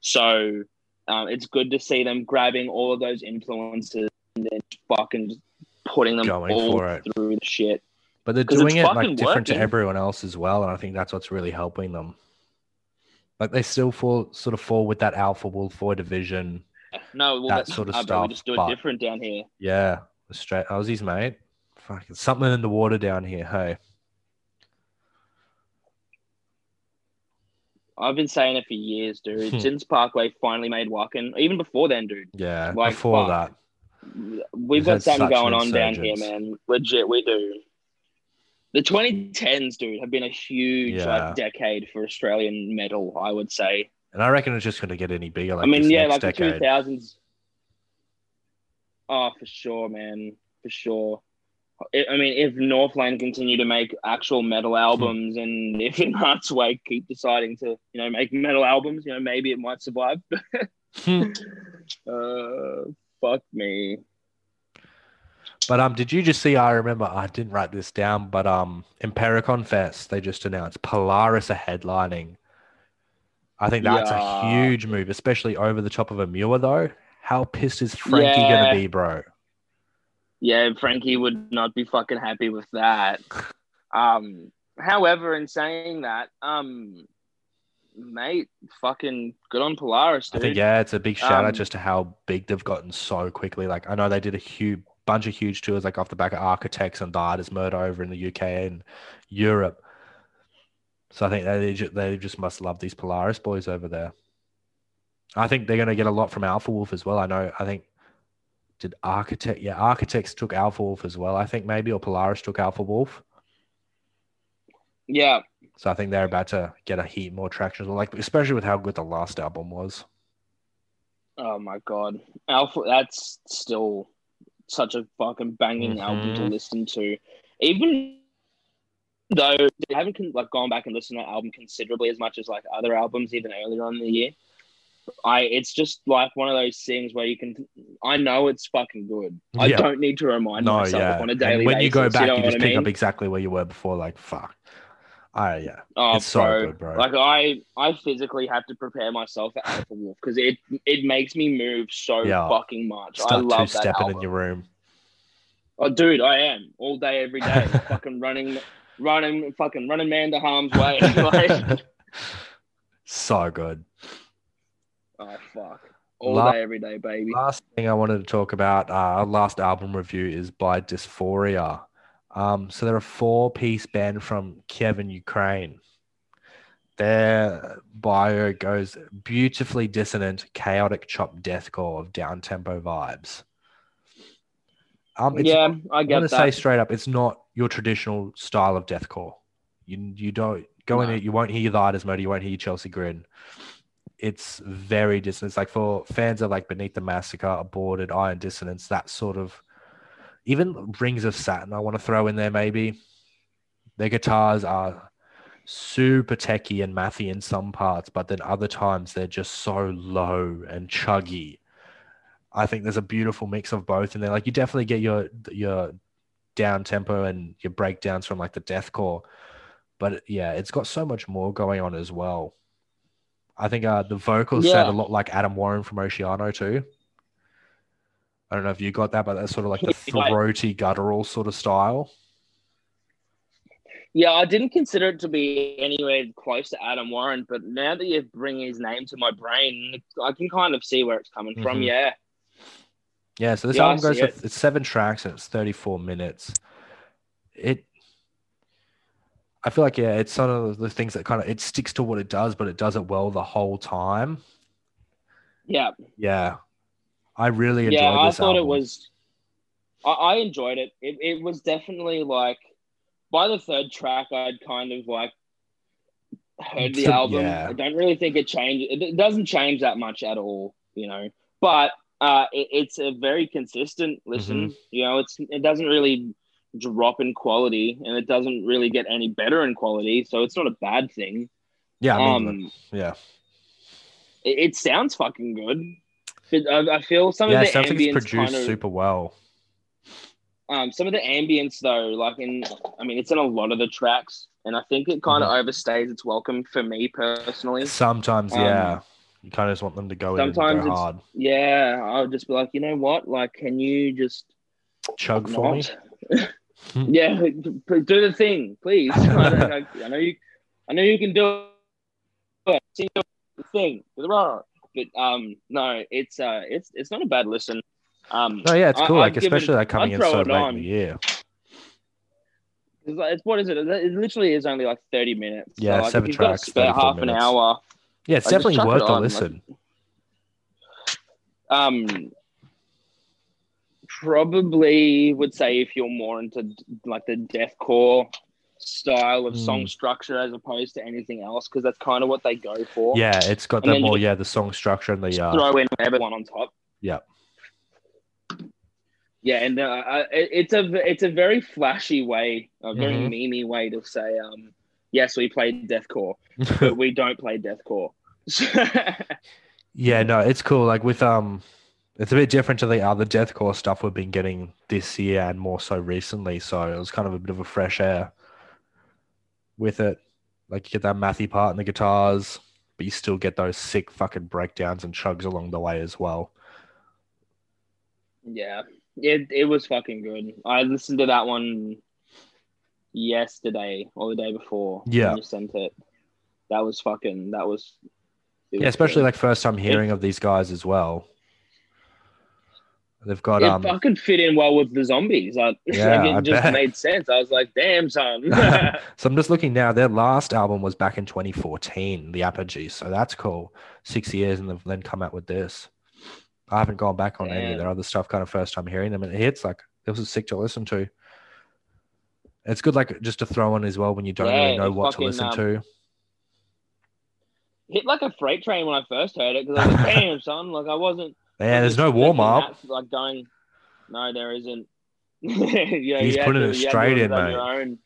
So um, it's good to see them grabbing all of those influences and then fucking putting them Going all through the shit. But they're doing it like different to everyone else as well, and I think that's what's really helping them. Like they still fall sort of fall with that alpha wolf Void of Vision. No, well, that that, sort of uh, stuff, we just do it different down here. Yeah, straight Aussies, mate. Fucking something in the water down here. Hey, I've been saying it for years, dude. Hmm. Since Parkway finally made Wacken, even before then, dude. yeah. Like, before fuck. that, We've got something going on down here, man. Legit, we do. The 2010s, dude, have been a huge Yeah. like decade for Australian metal. I would say. and I reckon it's just going to get any bigger. Like I mean, yeah, like decade. the 2000s. Oh, for sure, man, for sure. I mean, if Northlane continue to make actual metal albums, and if In Hearts Wake keep deciding to, you know, make metal albums, you know, maybe it might survive. Hmm. uh, fuck me. But um, did you just see? I remember I didn't write this down, but um, Impericon Fest they just announced Polaris are headlining. I think that's a huge move, especially over the top of Emmure though. How pissed is Frankie Yeah. gonna be, bro? Yeah, Frankie would not be fucking happy with that. Um, however, in saying that, um, mate, fucking good on Polaris, I think yeah, it's a big shout out Um, just to how big they've gotten so quickly. Like I know they did a huge bunch of huge tours, like off the back of Architects and Died Murder over in the UK and Europe. So I think they they just must love these Polaris boys over there. I think they're going to get a lot from Alpha Wolf as well. I know. I think did Architect yeah Architects took Alpha Wolf as well. I think maybe or Polaris took Alpha Wolf. Yeah, So I think they're about to get a heat more traction, like especially with how good the last album was. Oh my god, Alpha. That's still such a fucking banging mm-hmm. album to listen to, even though I haven't like gone back and listened to that album considerably as much as like other albums even earlier on in the year. I it's just like one of those things where you can. I know it's fucking good. I Yeah. don't need to remind No, myself yeah. on a daily And when you go basis, back, know you, just I pick mean? up exactly where you were before. Like fuck. Ah, yeah. Oh, It's so good, bro. Like I, I physically have to prepare myself for Alpha Wolf because it it makes me move so Yeah. fucking much. I Start two love that stepping album. in your room. Oh, dude, I am all day, every day, fucking running, running, fucking running man to harm's way. like, so good. Oh fuck, all La- day, every day, baby. Last thing I wanted to talk about, uh, our last album review is by Dysphoria. Um, so they're a four-piece band from Kiev, Ukraine. Their bio goes beautifully dissonant, chaotic chop deathcore of down-tempo vibes. Um, yeah, I I'm gonna get say straight up, it's not your traditional style of deathcore. You you don't go in it, you won't hear Thy Art Is Murder, you won't hear your Chelsea Grin. It's very dissonant. It's like for fans of like Beneath the Massacre, Aborted, Ion Dissonance, that sort of even Rings of Saturn, I want to throw in there maybe. Their guitars are super techy and mathy in some parts, but then other times they're just so low and chuggy. I think there's a beautiful mix of both in there. Like you definitely get your your down tempo and your breakdowns from like the deathcore, but yeah, it's got so much more going on as well. I think uh, the vocals Yeah. sound a lot like Adam Warren from Oceano too. I don't know if you got that, but that's sort of like the throaty, guttural sort of style. Yeah, I didn't consider it to be anywhere close to Adam Warren, but now that you bring his name to my brain, I can kind of see where it's coming from. Mhm. Yeah, Yeah, so this Yeah, album goes with it's seven tracks and it's 34 minutes. It I feel like yeah, it's some of the things that kind of it sticks to what it does, but it does it well the whole time. yeah, Yeah. I really enjoyed yeah. I thought album. it was. I, I enjoyed it. it. It was definitely like by the third track, I'd kind of like heard the album. yeah. I don't really think it changed. It, it doesn't change that much at all, you know. But uh, it, it's a very consistent listen. Mm-hmm. You know, it's it doesn't really drop in quality, and it doesn't really get any better in quality. So it's not a bad thing. Yeah, I mean um, yeah. it, it sounds fucking good. I, I feel some Yeah, of the sounds like produced kind of super well. um, some of the ambience though, like in, I mean, it's in a lot of the tracks, and I think it kind of Mm-hmm. overstays its welcome for me personally. Sometimes, Um, yeah. You kind of just want them to go sometimes go hard. Yeah, I'll just be like, you know what? Like, can you just Chug for me. yeah, do the thing, please. I, don't- I, I know you, I know you can do it. Sing the thing. But um, no, it's uh, it's it's not a bad listen. Um, No, yeah, it's I- cool. I'd like it a- especially like coming in so late on. in the year. It's, like, it's what is it? It literally is only like thirty minutes. Yeah, so, like, seven if you've got tracks, spare 34 half an hour. Yeah, it's I just definitely it worth a like- listen. Um, probably would say if you're more into like the deathcore style of song Mm. structure as opposed to anything else, because that's kind of what they go for. Yeah, it's got And that more, yeah, the song structure and the uh throw in everyone on top. Yeah. Yeah, and uh, it's a it's a very flashy way, a very Mhm. memey way to say, um, yes, we played deathcore, but we don't play deathcore. Yeah, no, it's cool. Like with um, it's a bit different to the other deathcore stuff we've been getting this year and more so recently. So it was kind of a bit of a fresh air with it. Like you get that mathy part in the guitars, but you still get those sick fucking breakdowns and chugs along the way as well. Yeah, it it was fucking good. I listened to that one yesterday or the day before. when Yeah. you sent it. That was fucking. That was. it Yeah, especially good. like first time hearing of these guys as well. They've got it um fucking fit in well with the zombies. Like, Yeah, like, it I just bet. made sense. I was like, damn, son. so I'm just looking now. Their last album was back in 2014, The Apogee. So that's cool. Six years, and they've then come out with this. I haven't gone back on any of their other stuff. Kind of first time hearing them, and it hits like this was sick to listen to. It's good, like just to throw on as well when you don't Yeah, really know it what to listen um, to. Hit like a freight train when I first heard it because I was like, damn, son. Like I wasn't. Yeah, there's no warm up. Like going. No, there isn't. yeah, He's putting to- it you straight in, mate.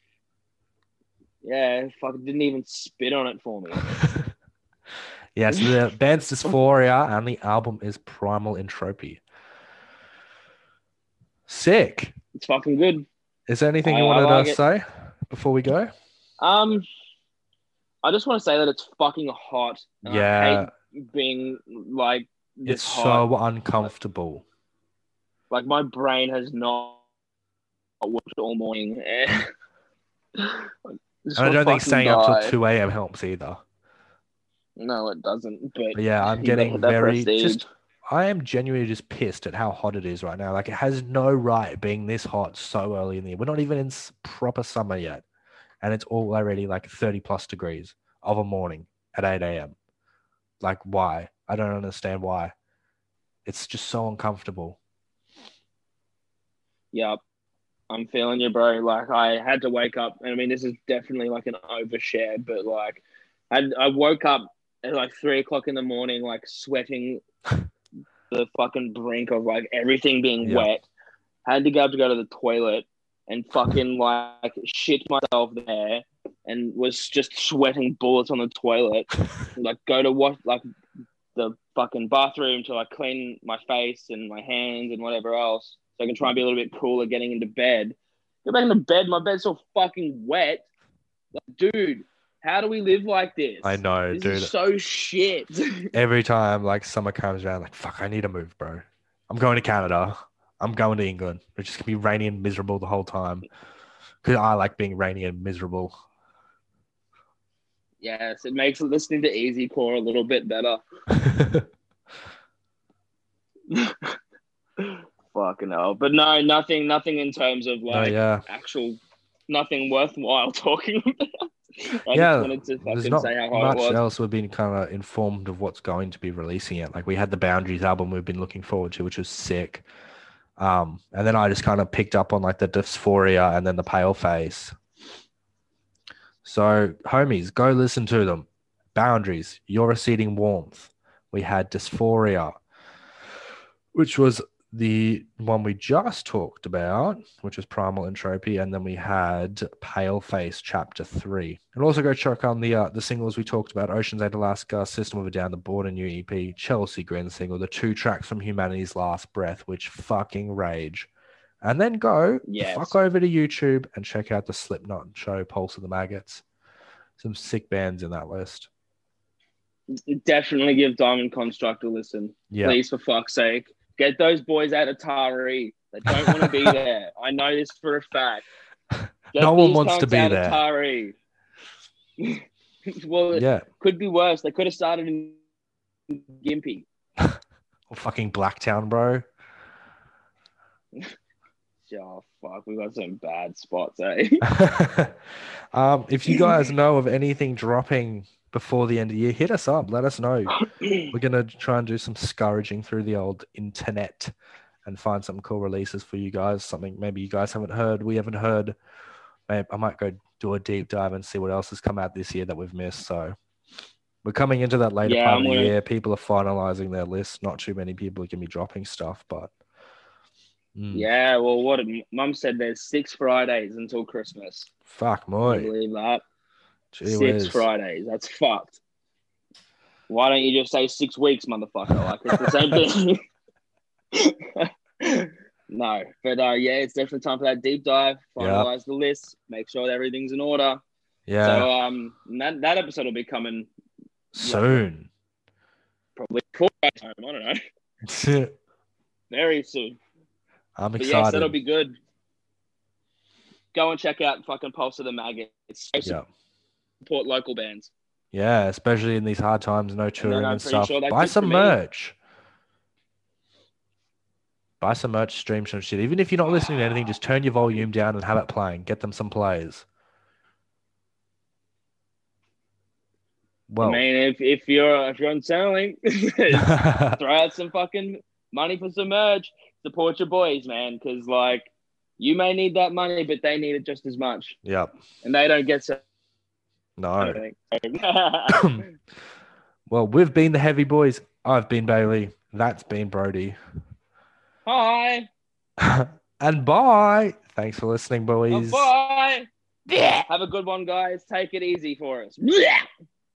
Yeah, fuck, didn't even spit on it for me. yeah, so the band's Dysphoria and the album is Primal Entropy. Sick. It's fucking good. Is there anything you I- I wanted like to it. say before we go? Um, I just want to say that it's fucking hot. Yeah. being like It's so uncomfortable. like my brain has not worked all morning. And I don't think staying up till 2 a.m. helps either. No, it doesn't. But But yeah, I'm getting very just I am genuinely just pissed at how hot it is right now. Like it has no right being this hot so early in the year. We're not even in proper summer yet. And it's already like 30 plus degrees of a morning at 8 a.m. Like why? I don't understand why. It's just so uncomfortable. Yep. I'm feeling you, bro. Like I had to wake up, and I mean, this is definitely like an overshare, but like, I I woke up at like three o'clock in the morning, like sweating, the fucking brink of like everything being Yeah. wet. Had to go up to go to the toilet and fucking like shit myself there. and was just sweating bullets on the toilet. like go to wash like the fucking bathroom to like clean my face and my hands and whatever else, so I can try and be a little bit cooler getting into bed. Go back into bed, my bed's so fucking wet. Like, dude, how do we live like this? I know, This dude. is so shit. Every time like summer comes around, like fuck, I need to move, bro. I'm going to Canada. I'm going to England. It's just gonna be rainy and miserable the whole time. Because I like being rainy and miserable. yes, it makes listening to easycore a little bit better. Fucking hell. But no, nothing, nothing in terms of like yeah. actual, nothing worthwhile talking about. I Yeah, just wanted to There's not say how much it was. else we've been kind of informed of what's going to be releasing it. Like we had the Boundaries album we've been looking forward to, which was sick. Um, and then I just kind of picked up on like the Dysphoria and then the Paleface. So, homies, go listen to them. Boundaries, Your Receding Warmth. We had Dysphoria, which was the one we just talked about, which was Primal Entropy, and then we had Paleface Chapter Three. And also go check on the uh, the singles we talked about: Ocean's Ate, Alaska, System of a Down, the Born Anew EP, Chelsea Grin single, the two tracks from Humanity's Last Breath, which fucking rage. And then go Yes. fuck over to YouTube and check out the Slipknot show, Pulse of the Maggots. Some sick bands in that list. Definitely give Diamond Construct a listen. Yeah, Please, for fuck's sake. Get those boys out of Taree. They don't want to be there. I know this for a fact. Get No one wants to be there. Taree. well, it yeah. could be worse. They could have started in Gympie. Or fucking Blacktown, bro. Oh, fuck. We got some bad spots, eh? um, if you guys know of anything dropping before the end of the year, hit us up. Let us know. We're gonna try and do some scourging through the old internet and find some cool releases for you guys. Something maybe you guys haven't heard, we haven't heard. I might go do a deep dive and see what else has come out this year that we've missed. So we're coming into that later Yeah, part I'm of the gonna- year. People are finalizing their lists. Not too many people are gonna be dropping stuff, but Mm, yeah, well, what Mum said there's six Fridays until Christmas. fuck boy. believe that? Gee six whiz. Fridays. That's fucked. Why don't you just say six weeks, motherfucker? Like it's the same thing. no, but uh, yeah, it's definitely time for that deep dive. Finalize the list, make sure that everything's in order. Yeah, So um, that that episode will be coming soon. probably four days home. I don't know, very soon. I'm But yes, that'll be good. Go and check out fucking Pulse of the Maggot. It's yeah. Support local bands. Yeah, especially in these hard times, no touring I'm and stuff. sure Buy some merch. Buy some merch, stream some shit. Even if you're not listening to anything, just turn your volume down and have it playing. Get them some plays. Well, I mean, if, if you're if you're on Centrelink, throw out some fucking money for some merch. Support your boys, man, because like you may need that money, but they need it just as much, yep. and they don't get so. No. well, we've been the heavy boys. I've been Bailey. That's been Brodie. Hi. and bye. Thanks for listening, boys. Bye. Have a good one, guys. Take it easy for us.